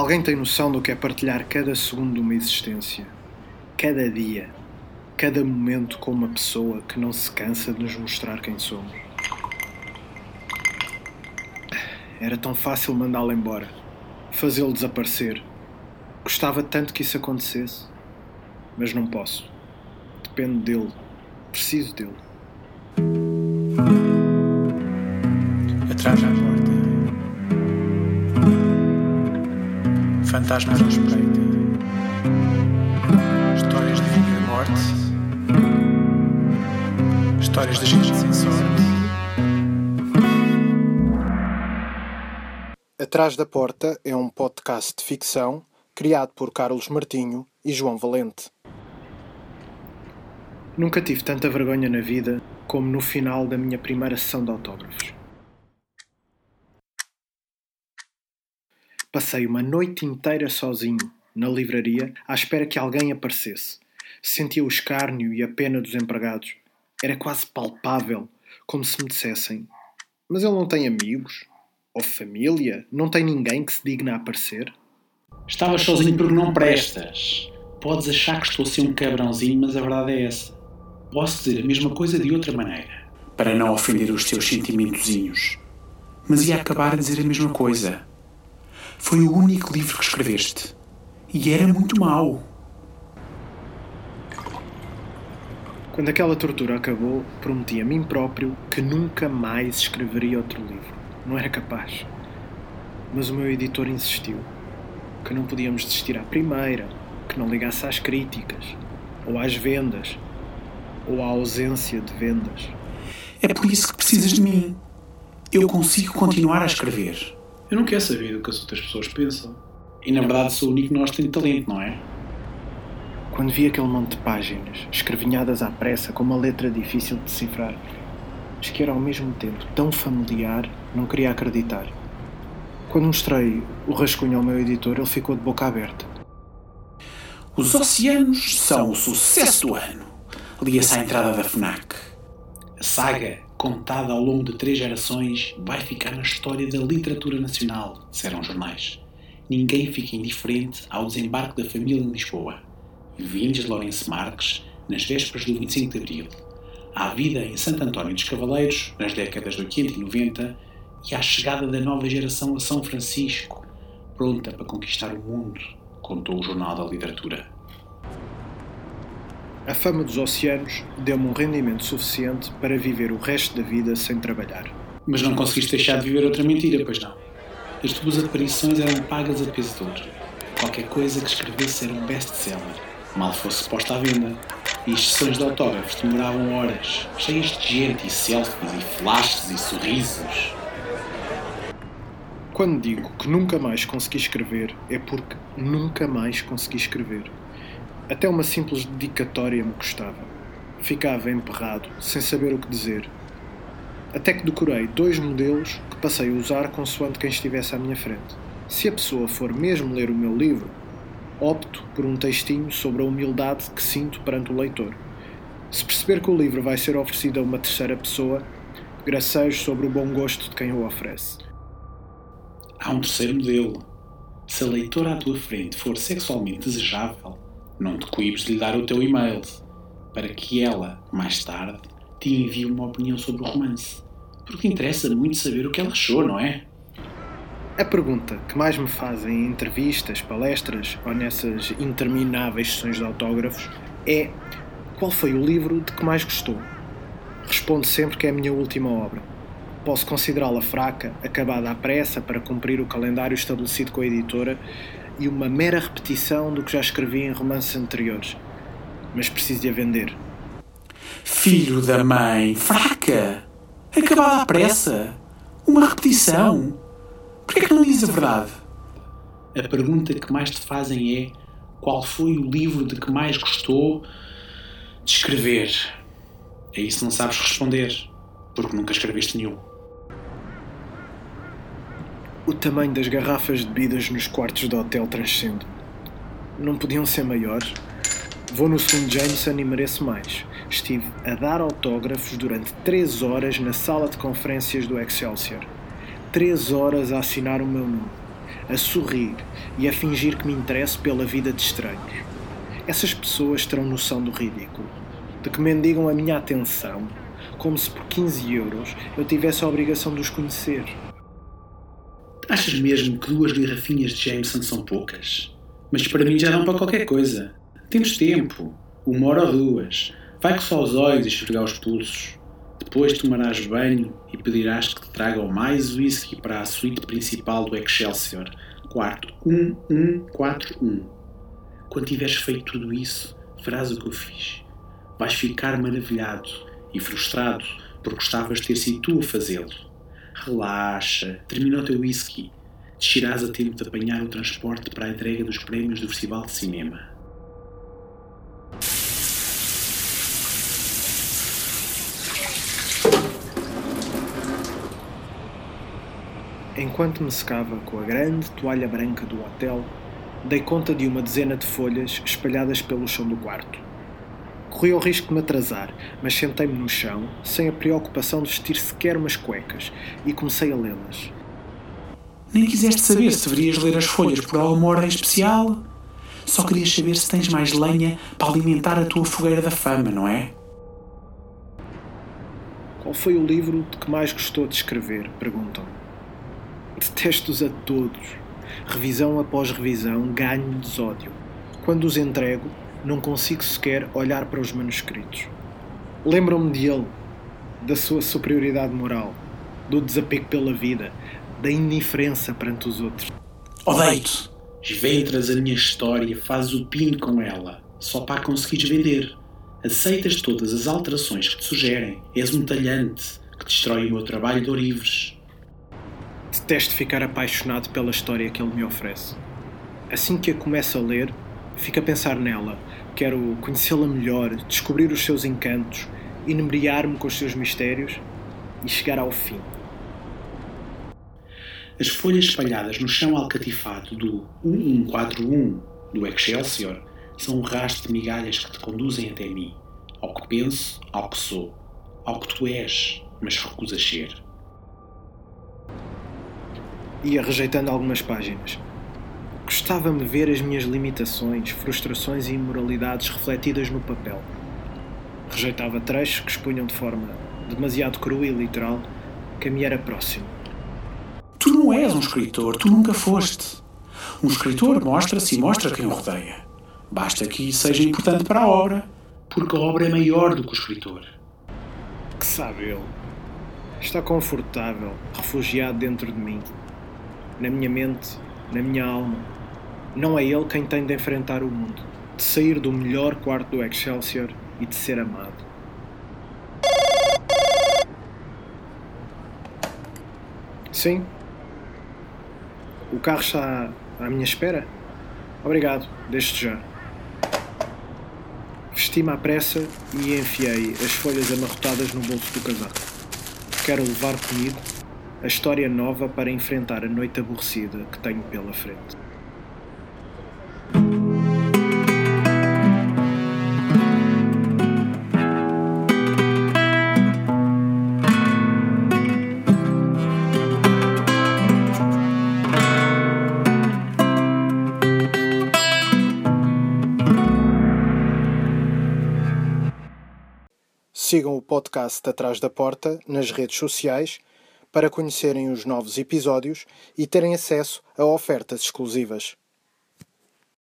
Alguém tem noção do que é partilhar cada segundo de uma existência? Cada dia, cada momento com uma pessoa que não se cansa de nos mostrar quem somos? Era tão fácil mandá-lo embora, fazê-lo desaparecer. Gostava tanto que isso acontecesse, mas não posso. Dependo dele, preciso dele. Atrás da porta. Fantasmas à espreita. Histórias de vida e morte. Histórias de gente sem sorte. Atrás da Porta é um podcast de ficção criado por Carlos Martinho e João Valente. Nunca tive tanta vergonha na vida como no final da minha primeira sessão de autógrafos. Passei uma noite inteira sozinho, na livraria, à espera que alguém aparecesse. Sentia o escárnio e a pena dos empregados. Era quase palpável, como se me dissessem: Mas ele não tem amigos? Ou família? Não tem ninguém que se digna a aparecer? Estavas sozinho porque não prestas. Podes achar que estou a ser um cabrãozinho, mas a verdade é essa. Posso dizer a mesma coisa de outra maneira. Para não ofender os teus sentimentozinhos. Mas ia acabar a dizer a mesma coisa. Foi o único livro que escreveste. E era muito mau. Quando aquela tortura acabou, prometi a mim próprio que nunca mais escreveria outro livro. Não era capaz. Mas o meu editor insistiu. Que não podíamos desistir à primeira, que não ligasse às críticas, ou às vendas, ou à ausência de vendas. É por isso que precisas de mim. Eu consigo continuar a escrever. Eu não quero saber o que as outras pessoas pensam. E na verdade sou o único que nós tem talento, não é? Quando vi aquele monte de páginas, escrevinhadas à pressa com uma letra difícil de decifrar, mas que era ao mesmo tempo tão familiar, não queria acreditar. Quando mostrei o rascunho ao meu editor, ele ficou de boca aberta. Os oceanos são o sucesso do ano. Lia-se à entrada da FNAC. A saga, contada ao longo de três gerações, vai ficar na história da literatura nacional, disseram os jornais. Ninguém fica indiferente ao desembarque da família em Lisboa. Vindes de Lourenço Marques, nas vésperas do 25 de Abril. À vida em Santo António dos Cavaleiros, nas décadas de 80 e 90, e à chegada da nova geração a São Francisco, pronta para conquistar o mundo, contou o Jornal da Literatura. A fama dos oceanos deu-me um rendimento suficiente para viver o resto da vida sem trabalhar. Mas não conseguiste deixar de viver outra mentira, pois não? As tuas aparições eram pagas a peso de ouro. Qualquer coisa que escrevesse era um best-seller, mal fosse posta à venda. E as sessões de autógrafos demoravam horas, cheias de gente e selfies e flashes e sorrisos. Quando digo que nunca mais consegui escrever, é porque nunca mais consegui escrever. Até uma simples dedicatória me custava. Ficava emperrado, sem saber o que dizer. Até que decorei dois modelos que passei a usar consoante quem estivesse à minha frente. Se a pessoa for mesmo ler o meu livro, opto por um textinho sobre a humildade que sinto perante o leitor. Se perceber que o livro vai ser oferecido a uma terceira pessoa, gracejo sobre o bom gosto de quem o oferece. Há um terceiro modelo. Se a leitora à tua frente for sexualmente desejável, não te coibes de lhe dar o teu e-mail, para que ela, mais tarde, te envie uma opinião sobre o romance. Porque interessa muito saber o que ela achou, não é? A pergunta que mais me fazem em entrevistas, palestras ou nessas intermináveis sessões de autógrafos é qual foi o livro de que mais gostou? Respondo sempre que é a minha última obra. Posso considerá-la fraca, acabada à pressa para cumprir o calendário estabelecido com a editora e uma mera repetição do que já escrevi em romances anteriores. Mas preciso de a vender. Filho da mãe, fraca! Acabada à pressa! Uma repetição! Porquê é que não dizes a verdade? A pergunta que mais te fazem é qual foi o livro de que mais gostou de escrever? A isso não sabes responder, porque nunca escreveste nenhum. O tamanho das garrafas de bebidas nos quartos do hotel transcende. Não podiam ser maiores? Vou no segundo Jameson e mereço mais. Estive a dar autógrafos durante 3 horas na sala de conferências do Excelsior. 3 horas a assinar o meu nome. a sorrir e a fingir que me interesso pela vida de estranhos. Essas pessoas terão noção do ridículo, de que mendigam a minha atenção, como se por 15 euros eu tivesse a obrigação de os conhecer. Achas mesmo que duas garrafinhas de Jameson são poucas? Mas para mim já dão para qualquer coisa. Temos tempo. Uma hora ou duas. Vai coçar os olhos e esfregar os pulsos. Depois tomarás banho e pedirás que te tragam mais whisky para a suíte principal do Excelsior, quarto 1141. Quando tiveres feito tudo isso, verás o que eu fiz. Vais ficar maravilhado e frustrado porque gostavas de ter sido tu a fazê-lo. Relaxa, termina o teu whisky. Descerás a tempo de apanhar o transporte para a entrega dos prémios do Festival de Cinema. Enquanto me secava com a grande toalha branca do hotel, dei conta de uma dezena de folhas espalhadas pelo chão do quarto. Corri o risco de me atrasar, mas sentei-me no chão, sem a preocupação de vestir sequer umas cuecas, e comecei a lê-las. Nem quiseste saber se deverias ler as folhas por alguma ordem especial? Só querias saber se tens mais lenha para alimentar a tua fogueira da fama, não é? Qual foi o livro de que mais gostou de escrever? Perguntam. Detesto-os a todos. Revisão após revisão, ganho-lhes ódio. Quando os entrego, não consigo sequer olhar para os manuscritos. Lembram-me de ele, da sua superioridade moral, do desapego pela vida, da indiferença perante os outros. Odeio-te! Esventras a minha história, fazes o pino com ela, só para conseguires vender. Aceitas todas as alterações que te sugerem. És um talhante que destrói o meu trabalho de orives. Detesto ficar apaixonado pela história que ele me oferece. Assim que a começo a ler, fico a pensar nela. Quero conhecê-la melhor, descobrir os seus encantos, inebriar-me com os seus mistérios e chegar ao fim. As folhas espalhadas no chão alcatifado do 1141 do Excelsior são um rastro de migalhas que te conduzem até mim, ao que penso, ao que sou, ao que tu és, mas recusas ser. Ia rejeitando algumas páginas. Gostava-me ver as minhas limitações, frustrações e imoralidades refletidas no papel. Rejeitava trechos que expunham de forma demasiado crua e literal que a me era próximo. Tu não és um escritor, tu nunca foste. Um escritor mostra-se e mostra quem o rodeia. Basta que isso seja importante para a obra, porque a obra é maior do que o escritor. Que sabe ele? Está confortável, refugiado dentro de mim, na minha mente, na minha alma. Não é ele quem tem de enfrentar o mundo, de sair do melhor quarto do Excelsior e de ser amado. Sim. O carro está à minha espera? Obrigado, desde já. Vesti-me à pressa e enfiei as folhas amarrotadas no bolso do casaco. Quero levar comigo a história nova para enfrentar a noite aborrecida que tenho pela frente. Sigam o podcast Atrás da Porta nas redes sociais para conhecerem os novos episódios e terem acesso a ofertas exclusivas.